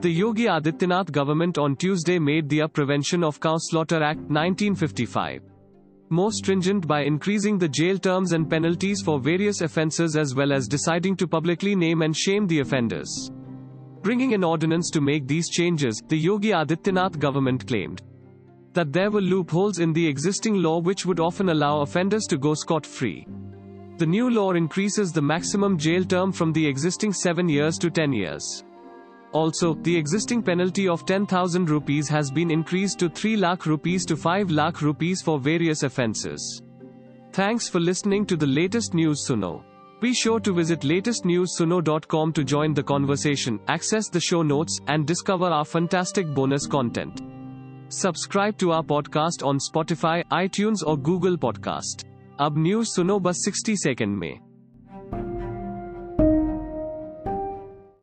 The Yogi Adityanath government on Tuesday made the Prevention of Cow Slaughter Act 1955 more stringent by increasing the jail terms and penalties for various offences as well as deciding to publicly name and shame the offenders. Bringing an ordinance to make these changes, the Yogi Adityanath government claimed that there were loopholes in the existing law which would often allow offenders to go scot free. The new law increases the maximum jail term from the existing 7 years to 10 years. Also, the existing penalty of 10,000 rupees has been increased to 3 lakh rupees to 5 lakh rupees for various offences. Thanks for listening to the latest news Suno. Be sure to visit latestnewsuno.com to join the conversation, access the show notes, and discover our fantastic bonus content. Subscribe to our podcast on Spotify, iTunes, or Google Podcast. अब news सुनो बस 60 second में